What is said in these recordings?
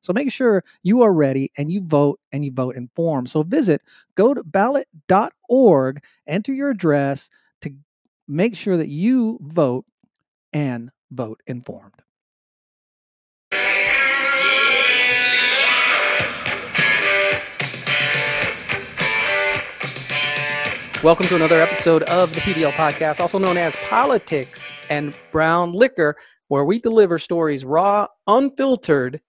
So make sure you are ready and you vote and you vote informed. So visit go to ballot.org, enter your address to make sure that you vote and vote informed. Welcome to another episode of the PBL podcast, also known as Politics and Brown Liquor, where we deliver stories raw, unfiltered,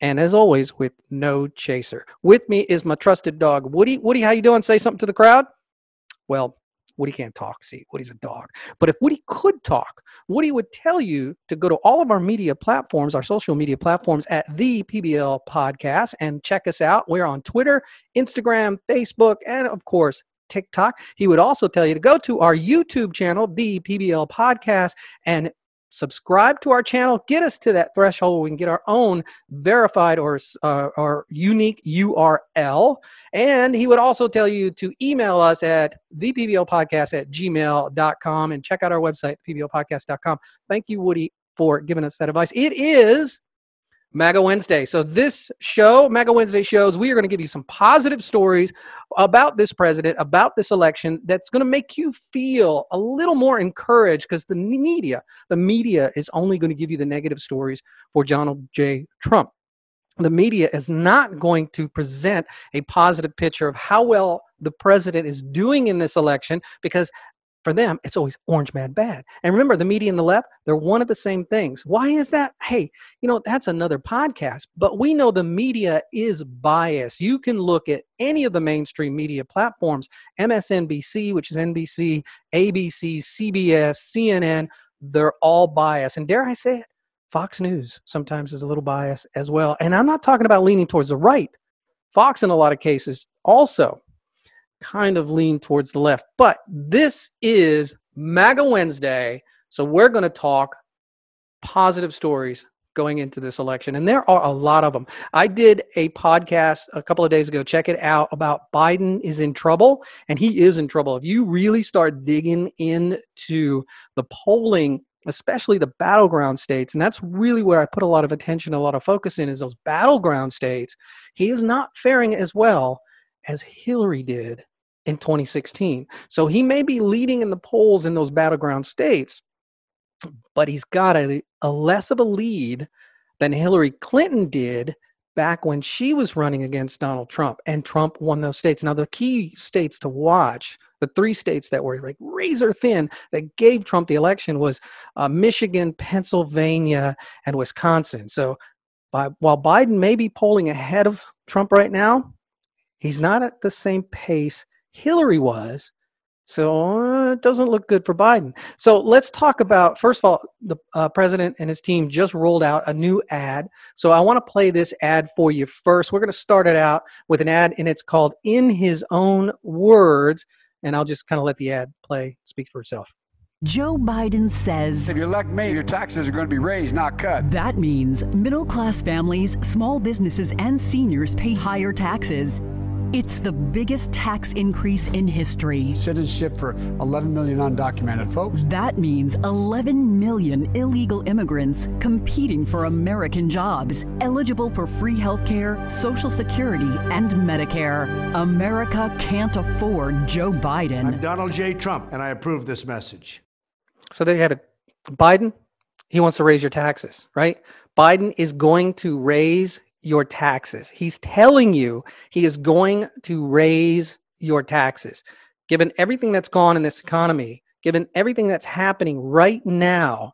and as always, with no chaser. With me is my trusted dog, Woody. Woody, how you doing? Say something to the crowd. Well, Woody can't talk. See, Woody's a dog. But if Woody could talk, Woody would tell you to go to all of our media platforms, our social media platforms at the PBL Podcast, and check us out. We're on Twitter, Instagram, Facebook, and of course TikTok. He would also tell you to go to our YouTube channel, the PBL Podcast, and subscribe to our channel. Get us to that threshold we can get our own verified or uh, or unique URL. And he would also tell you to email us at thepblpodcast at gmail.com and check out our website, pblpodcast.com. Thank you, Woody, for giving us that advice. It is MAGA Wednesday. So, this show, MAGA Wednesday shows, we are going to give you some positive stories about this president, about this election, that's going to make you feel a little more encouraged because the media, the media is only going to give you the negative stories for Donald J. Trump. The media is not going to present a positive picture of how well the president is doing in this election because for them, it's always orange man bad. And remember, the media and the left, they're one of the same things. Why is that? Hey, you know, that's another podcast. But we know the media is biased. You can look at any of the mainstream media platforms MSNBC, which is NBC, ABC, CBS, CNN, they're all biased. And dare I say it, Fox News sometimes is a little biased as well. And I'm not talking about leaning towards the right. Fox, in a lot of cases, also kind of lean towards the left. But this is MAGA Wednesday. So we're going to talk positive stories going into this election. And there are a lot of them. I did a podcast a couple of days ago. Check it out about Biden is in trouble. And he is in trouble. If you really start digging into the polling, especially the battleground states, and that's really where I put a lot of attention, a lot of focus in, is those battleground states, he is not faring as well as Hillary did in 2016. So he may be leading in the polls in those battleground states, but he's got a, a less of a lead than Hillary Clinton did back when she was running against Donald Trump and Trump won those states. Now, the key states to watch, the three states that were like razor thin that gave Trump the election was uh, Michigan, Pennsylvania, and Wisconsin. So by, while Biden may be polling ahead of Trump right now, he's not at the same pace Hillary was. So uh, it doesn't look good for Biden. So let's talk about first of all, the uh, president and his team just rolled out a new ad. So I want to play this ad for you first. We're going to start it out with an ad, and it's called "In His Own Words," and I'll just kind of let the ad play, speak for itself. Joe Biden says If you elect me, your taxes are going to be raised, not cut. that means middle class families, small businesses, and seniors pay higher taxes. It's the biggest tax increase in history. Citizenship for 11 million undocumented folks. That means 11 million illegal immigrants competing for American jobs, eligible for free healthcare, Social Security, and Medicare. America can't afford Joe I'm Biden. Donald J. Trump, and I approve this message. So there you have it. Biden, he wants to raise your taxes, right? Biden is going to raise your taxes. He's telling you he is going to raise your taxes. Given everything that's gone in this economy, given everything that's happening right now,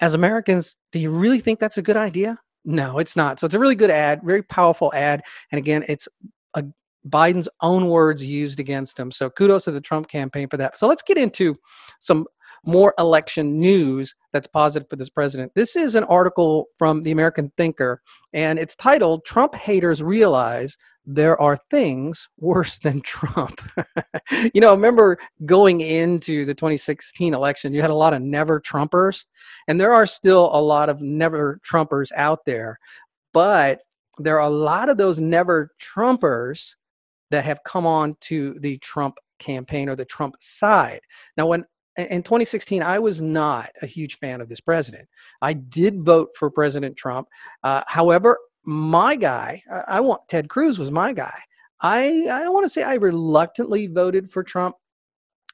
as Americans, do you really think that's a good idea? No, it's not. So it's a really good ad, very powerful ad. And again, it's a, Biden's own words used against him. So kudos to the Trump campaign for that. So let's get into some more election news that's positive for this president. This is an article from the American Thinker, and it's titled Trump Haters Realize There Are Things Worse Than Trump. you know, remember going into the 2016 election, you had a lot of never Trumpers, and there are still a lot of never Trumpers out there, but there are a lot of those never Trumpers that have come on to the Trump campaign or the Trump side. Now, when in 2016, I was not a huge fan of this president. I did vote for President Trump. Uh, however, my guy, I want Ted Cruz was my guy. I, I don't want to say I reluctantly voted for Trump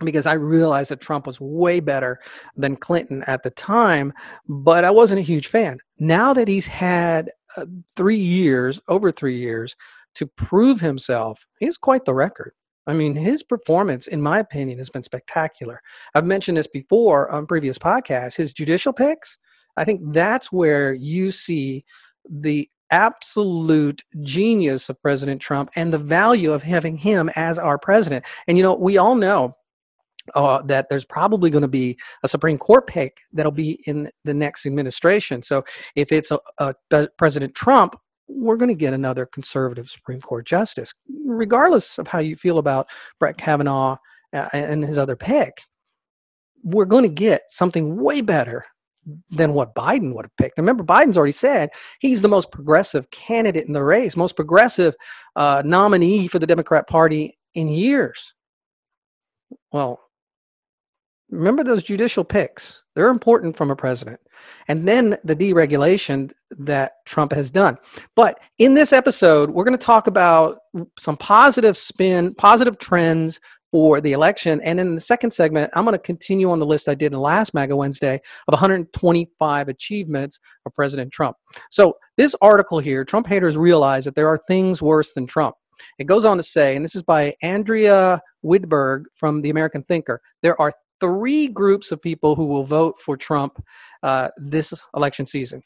because I realized that Trump was way better than Clinton at the time, but I wasn't a huge fan. Now that he's had uh, three years, over three years, to prove himself, he has quite the record. I mean, his performance, in my opinion, has been spectacular. I've mentioned this before on previous podcasts. His judicial picks, I think that's where you see the absolute genius of President Trump and the value of having him as our president. And, you know, we all know uh, that there's probably going to be a Supreme Court pick that'll be in the next administration. So if it's a, a President Trump, we're going to get another conservative Supreme Court justice, regardless of how you feel about Brett Kavanaugh uh, and his other pick. We're going to get something way better than what Biden would have picked. Remember, Biden's already said he's the most progressive candidate in the race, most progressive uh, nominee for the Democrat Party in years. Well, remember those judicial picks. They're important from a president. And then the deregulation that Trump has done. But in this episode, we're going to talk about some positive spin, positive trends for the election. And in the second segment, I'm going to continue on the list I did in last MAGA Wednesday of 125 achievements of President Trump. So this article here, Trump haters realize that there are things worse than Trump. It goes on to say, and this is by Andrea Widburg from the American Thinker, there are three groups of people who will vote for Trump uh, this election season.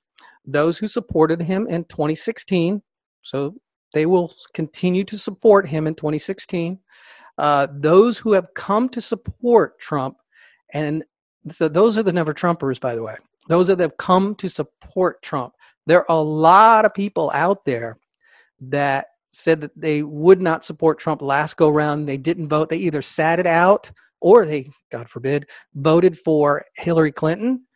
Those who supported him in 2016, so they will continue to support him in 2016. Uh, those who have come to support Trump, and so those are the never Trumpers, by the way. Those that have come to support Trump. There are a lot of people out there that said that they would not support Trump last go round. They didn't vote. They either sat it out or they, God forbid, voted for Hillary Clinton.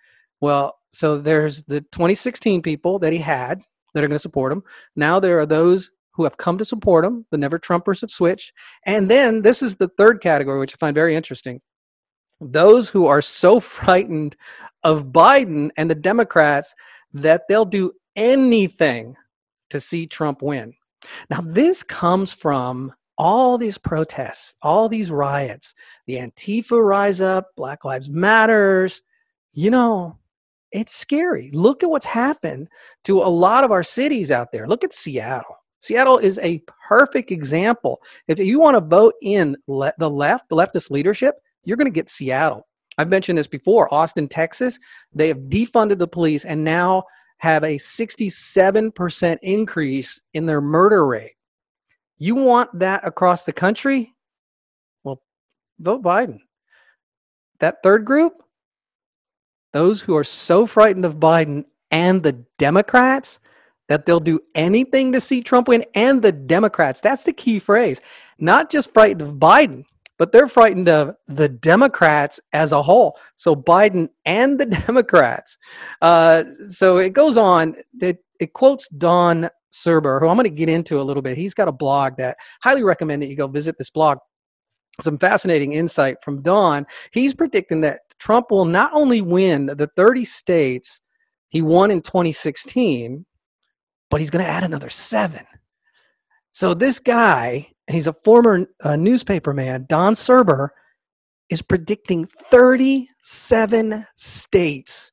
Well, so there's the 2016 people that he had that are going to support him. Now there are those who have come to support him. The never Trumpers have switched. And then this is the third category, which I find very interesting. Those who are so frightened of Biden and the Democrats that they'll do anything to see Trump win. Now, this comes from all these protests, all these riots, the Antifa rise up, Black Lives Matters, you know, it's scary. Look at what's happened to a lot of our cities out there. Look at Seattle. Seattle is a perfect example. If you want to vote in le- the left, the leftist leadership, you're going to get Seattle. I've mentioned this before. Austin, Texas, they have defunded the police and now have a 67% increase in their murder rate. You want that across the country? Well, vote Biden. That third group, those who are so frightened of Biden and the Democrats that they'll do anything to see Trump win, and the Democrats. That's the key phrase. Not just frightened of Biden, but they're frightened of the Democrats as a whole. So Biden and the Democrats. Uh, so it goes on. It, it quotes Don Surber, who I'm going to get into a little bit. He's got a blog that highly recommend that you go visit this blog. Some fascinating insight from Don. He's predicting that Trump will not only win the 30 states he won in 2016, but he's going to add another seven. So this guy, he's a former uh, newspaper man, Don Surber, is predicting 37 states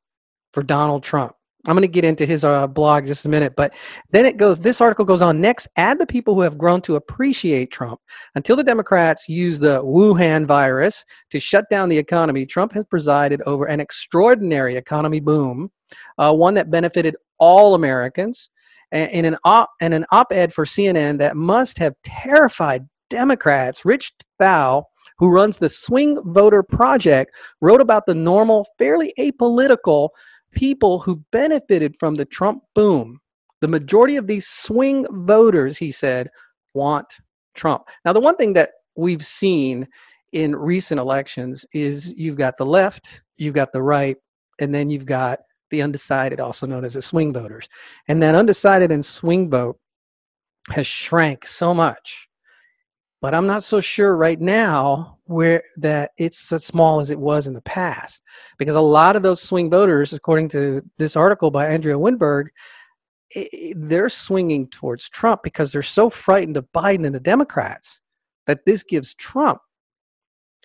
for Donald Trump. I'm going to get into his uh, blog just a minute, but then it goes. This article goes on next. Add the people who have grown to appreciate Trump. Until the Democrats use the Wuhan virus to shut down the economy, Trump has presided over an extraordinary economy boom, uh, one that benefited all Americans. In an op in an op-ed for CNN that must have terrified Democrats, Rich Thau who runs the Swing Voter Project, wrote about the normal, fairly apolitical people who benefited from the Trump boom. The majority of these swing voters, he said, want Trump. Now, the one thing that we've seen in recent elections is you've got the left, you've got the right, and then you've got the undecided, also known as the swing voters. And that undecided and swing vote has shrank so much. But I'm not so sure right now where that it's as small as it was in the past. Because a lot of those swing voters, according to this article by Andrea Weinberg, they're swinging towards Trump because they're so frightened of Biden and the Democrats that this gives Trump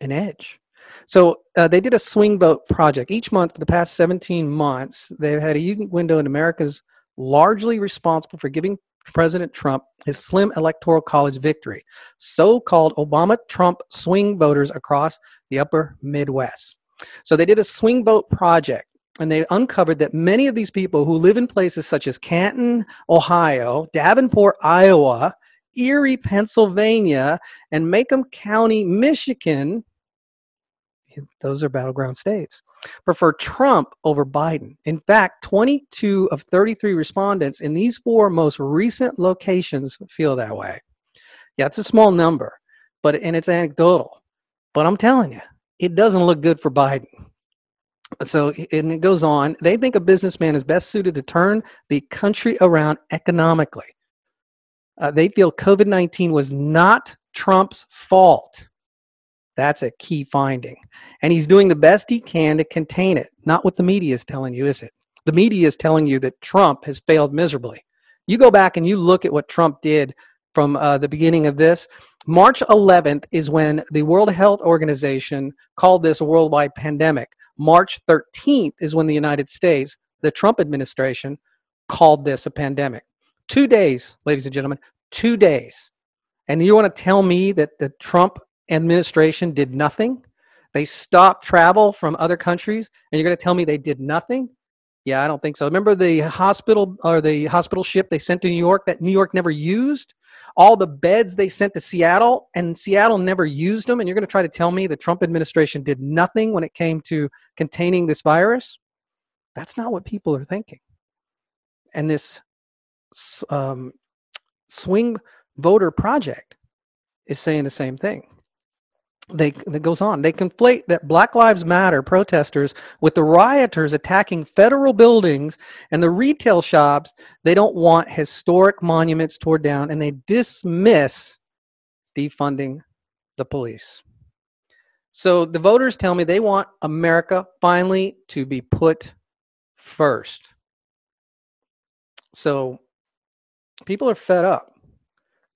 an edge. So uh, they did a swing vote project each month for the past 17 months. They've had a unique window in America's largely responsible for giving President Trump his slim electoral college victory. So called Obama Trump swing voters across the upper Midwest. So they did a swing vote project and they uncovered that many of these people who live in places such as Canton, Ohio, Davenport, Iowa, Erie, Pennsylvania, and Macomb County, Michigan, those are battleground states, prefer Trump over Biden. In fact, 22 of 33 respondents in these four most recent locations feel that way. Yeah, it's a small number, but and it's anecdotal. But I'm telling you, it doesn't look good for Biden. So, and it goes on. They think a businessman is best suited to turn the country around economically. Uh, they feel COVID 19 was not Trump's fault. That's a key finding. And he's doing the best he can to contain it. Not what the media is telling you, is it? The media is telling you that Trump has failed miserably. You go back and you look at what Trump did from uh, the beginning of this. March 11th is when the World Health Organization called this a worldwide pandemic. March 13th is when the United States, the Trump administration, called this a pandemic. Two days, ladies and gentlemen, two days. And you want to tell me that the Trump administration did nothing? They stopped travel from other countries, and you're going to tell me they did nothing? Yeah, I don't think so. Remember the hospital or the hospital ship they sent to New York that New York never used? All the beds they sent to Seattle, and Seattle never used them. And you're going to try to tell me the Trump administration did nothing when it came to containing this virus? That's not what people are thinking. And this um, swing voter project is saying the same thing they that goes on. They conflate that black lives matter protesters with the rioters attacking federal buildings and the retail shops. They don't want historic monuments torn down and they dismiss defunding the police. So the voters tell me they want america finally to be put first. So people are fed up.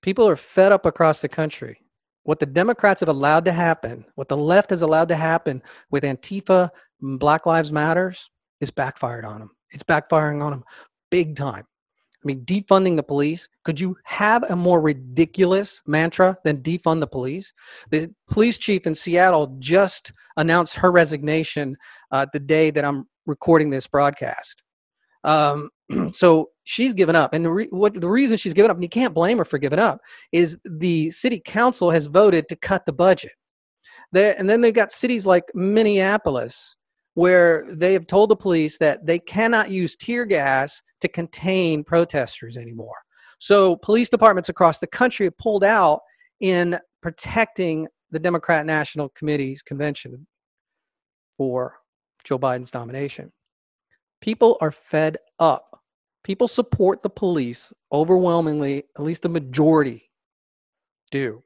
People are fed up across the country what the Democrats have allowed to happen, what the left has allowed to happen with Antifa, Black Lives Matters, is backfired on them. It's backfiring on them big time. I mean, defunding the police. Could you have a more ridiculous mantra than defund the police? The police chief in Seattle just announced her resignation uh, the day that I'm recording this broadcast. Um, so she's given up, and the, re- what, the reason she's given up, and you can't blame her for giving up, is the city council has voted to cut the budget. And then they've got cities like Minneapolis where they have told the police that they cannot use tear gas to contain protesters anymore. So police departments across the country have pulled out in protecting the Democrat National Committee's convention for Joe Biden's nomination. People are fed up. People support the police overwhelmingly, at least the majority do.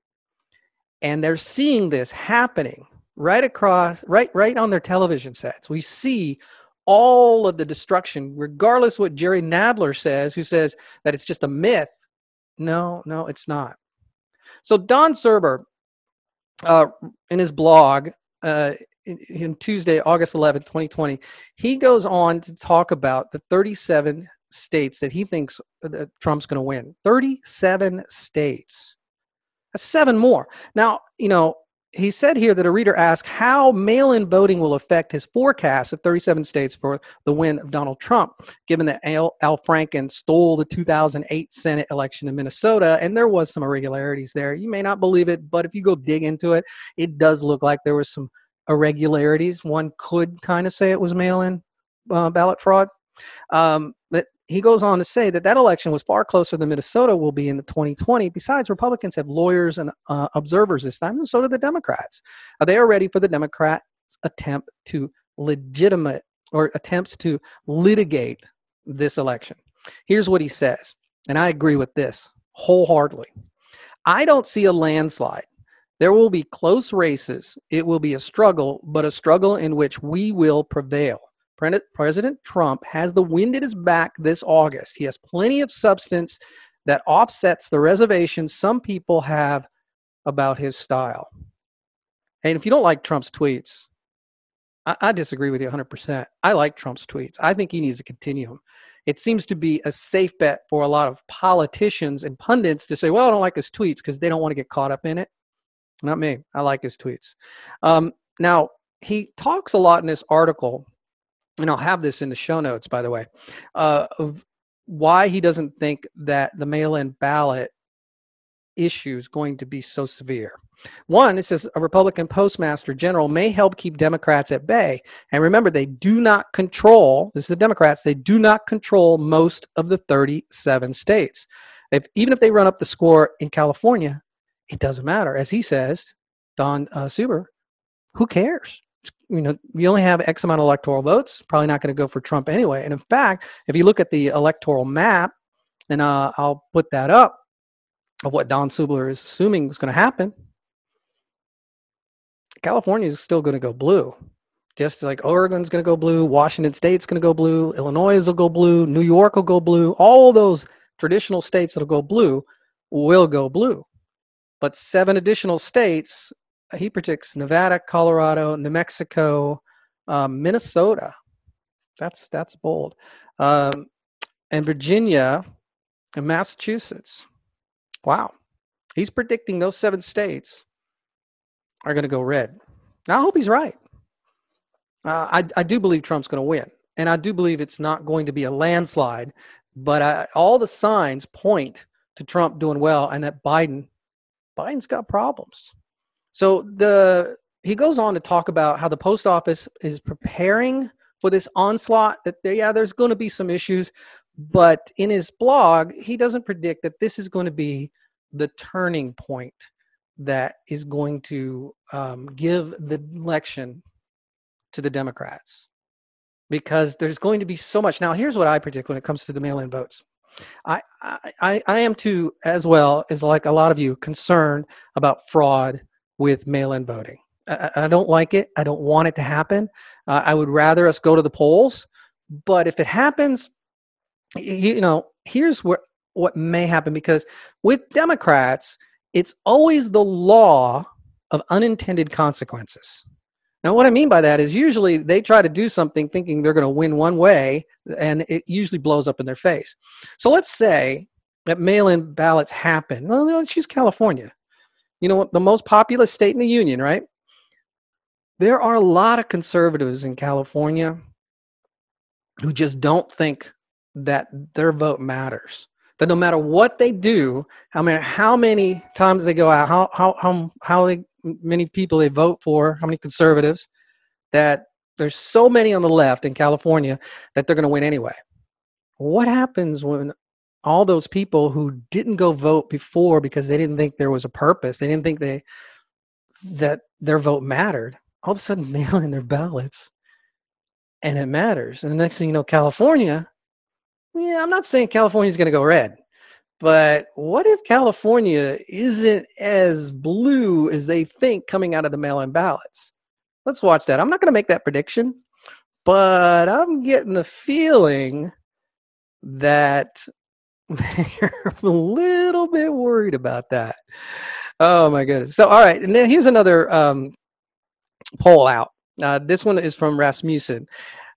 And they're seeing this happening right across, right, right on their television sets. We see all of the destruction, regardless what Jerry Nadler says, who says that it's just a myth. No, no, it's not. So Don Surber, uh, in his blog, uh, in Tuesday, August 11th, 2020, he goes on to talk about the 37 states that he thinks uh, that Trump's going to win. 37 states. That's seven more. Now, you know, he said here that a reader asked how mail in voting will affect his forecast of 37 states for the win of Donald Trump, given that Al, Al, Franken stole the 2008 Senate election in Minnesota. And there was some irregularities there. You may not believe it, but if you go dig into it, it does look like there was some irregularities. One could kind of say it was mail in uh, ballot fraud. Um, that he goes on to say that that election was far closer than Minnesota will be in the 2020. Besides, Republicans have lawyers and uh, observers this time, and so do the Democrats. Uh, they are ready for the Democrats' attempt to legitimate or attempts to litigate this election. Here's what he says, and I agree with this wholeheartedly. I don't see a landslide. There will be close races. It will be a struggle, but a struggle in which we will prevail. President Trump has the wind at his back this August. He has plenty of substance that offsets the reservations some people have about his style. And if you don't like Trump's tweets, I, I disagree with you 100%. I like Trump's tweets. I think he needs to continue them. It seems to be a safe bet for a lot of politicians and pundits to say, well, I don't like his tweets because they don't want to get caught up in it. Not me. I like his tweets. Um, now, he talks a lot in this article and I'll have this in the show notes, by the way, uh, of why he doesn't think that the mail-in ballot issue is going to be so severe. One, it says a Republican postmaster general may help keep Democrats at bay. And remember, they do not control, this is the Democrats, they do not control most of the 37 states. Even if they run up the score in California, it doesn't matter. As he says, Don uh, Surber, who cares? you know, you only have X amount of electoral votes, probably not going to go for Trump anyway. And in fact, if you look at the electoral map, and uh, I'll put that up of what Don Subler is assuming is going to happen, California is still going to go blue. Just like Oregon's going to go blue, Washington State's going to go blue, Illinois will go blue, New York will go blue. All those traditional states that'll go blue will go blue. But seven additional states he predicts Nevada, Colorado, New Mexico, um, Minnesota. That's that's bold, um, and Virginia and Massachusetts. Wow, he's predicting those seven states are going to go red. Now, I hope he's right. Uh, I I do believe Trump's going to win, and I do believe it's not going to be a landslide. But I, all the signs point to Trump doing well, and that Biden Biden's got problems. So the he goes on to talk about how the post office is preparing for this onslaught. That there, yeah, there's going to be some issues, but in his blog, he doesn't predict that this is going to be the turning point that is going to um, give the election to the Democrats because there's going to be so much. Now, here's what I predict when it comes to the mail-in votes. I, I, I am too, as well as like a lot of you, concerned about fraud with mail-in voting. I, I, don't like it. I don't want it to happen. Uh, I would rather us go to the polls. But if it happens, you know, here's where what may happen because with Democrats, it's always the law of unintended consequences. Now, what I mean by that is usually they try to do something thinking they're going to win one way, and it usually blows up in their face. So let's say that mail in ballots happen. Let's use California you know, the most populous state in the union, right? There are a lot of conservatives in California who just don't think that their vote matters. That no matter what they do, how many how many times they go out, how how how how they, many people they vote for, how many conservatives, that there's so many on the left in California that they're going to win anyway. What happens when all those people who didn't go vote before because they didn't think there was a purpose they didn't think they that their vote mattered all of a sudden mail in their ballots and it matters and the next thing you know california yeah i'm not saying california's going to go red but what if california isn't as blue as they think coming out of the mail-in ballots let's watch that i'm not going to make that prediction but i'm getting the feeling that they're a little bit worried about that. Oh my goodness. So, all right. And then here's another um, poll out. Uh, this one is from Rasmussen.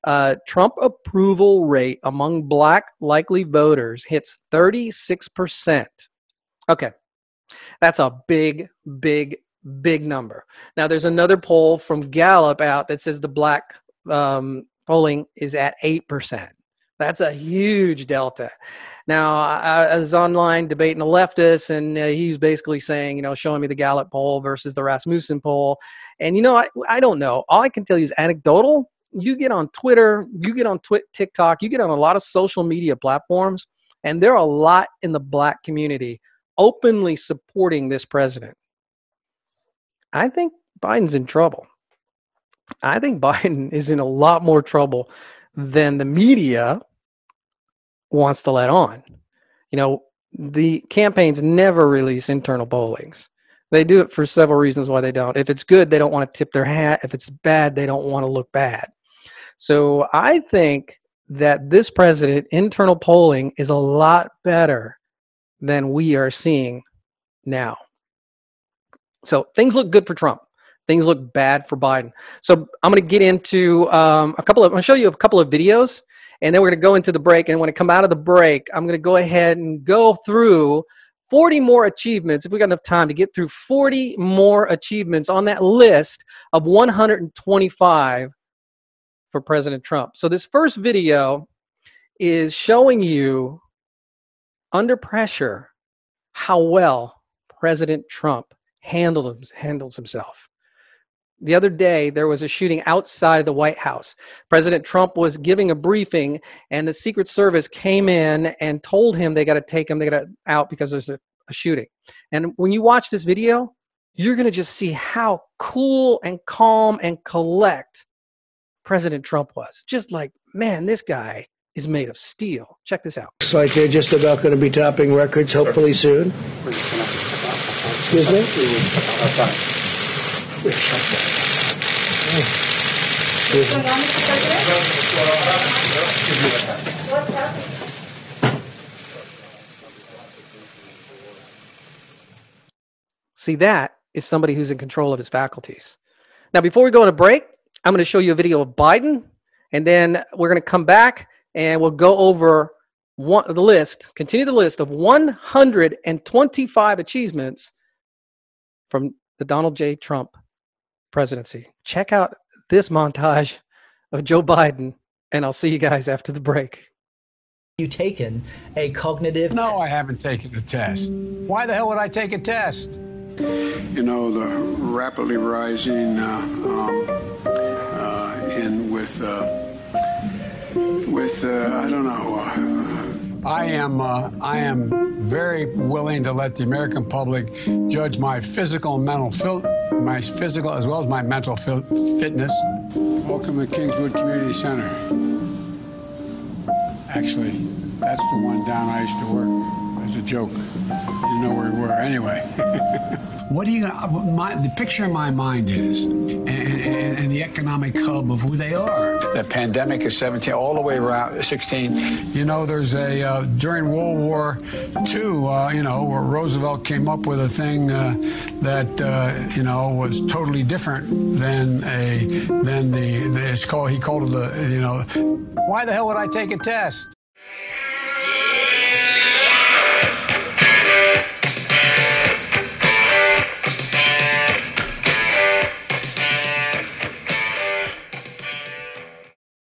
Uh, Trump approval rate among black likely voters hits 36%. Okay. That's a big, big big number. Now, there's another poll from Gallup out that says the black um, polling is at 8%. That's a huge delta. Now, I, was online debating a leftist, and uh, he was basically saying, you know, showing me the Gallup poll versus the Rasmussen poll. And, you know, I, I don't know. All I can tell you is anecdotal. You get on Twitter, you get on Twi- TikTok, you get on a lot of social media platforms, and there are a lot in the black community openly supporting this president. I think Biden's in trouble. I think Biden is in a lot more trouble than the media wants to let on. You know, the campaigns never release internal pollings. They do it for several reasons why they don't. If it's good, they don't want to tip their hat. If it's bad, they don't want to look bad. So I think that this president, internal polling is a lot better than we are seeing now. So things look good for Trump. Things look bad for Biden. So I'm going to get into um, a couple of. I'm going to show you a couple of videos, and then we're going to go into the break. And when I come out of the break, I'm going to go ahead and go through 40 more achievements. If we got enough time to get through 40 more achievements on that list of 125 for President Trump. So this first video is showing you under pressure how well President Trump handled handles himself. The other day, there was a shooting outside the White House. President Trump was giving a briefing, and the Secret Service came in and told him they got to take him, they got to out because there's a, a shooting. And when you watch this video, you're going to just see how cool and calm and collect President Trump was. Just like, man, this guy is made of steel. Check this out. Looks like they're just about going to be topping records hopefully soon. Excuse me? See, that is somebody who's in control of his faculties. Now, before we go on a break, I'm going to show you a video of Biden, and then we're going to come back and we'll go over one, the list, continue the list of 125 achievements from the Donald J. Trump presidency. Check out this montage of Joe Biden, and I'll see you guys after the break. You taken a cognitive No, test? I haven't taken a test. Why the hell would I take a test? You know, the rapidly rising uh, um, uh, in with uh, with uh, I don't know. Uh, I am I am very willing to let the American public judge my physical and mental fil- my physical as well as my mental fil- fitness. Welcome to Kingswood Community Center. Actually, that's the one down I used to work. As a joke, you know where we were anyway. what do you? My, the picture in my mind is, and, and, and the economic hub of who they are. The pandemic is 17, all the way around 16. You know, there's a uh, during World War II. Uh, you know, where Roosevelt came up with a thing uh, that uh, you know was totally different than a than the, the it's called he called it the you know. Why the hell would I take a test?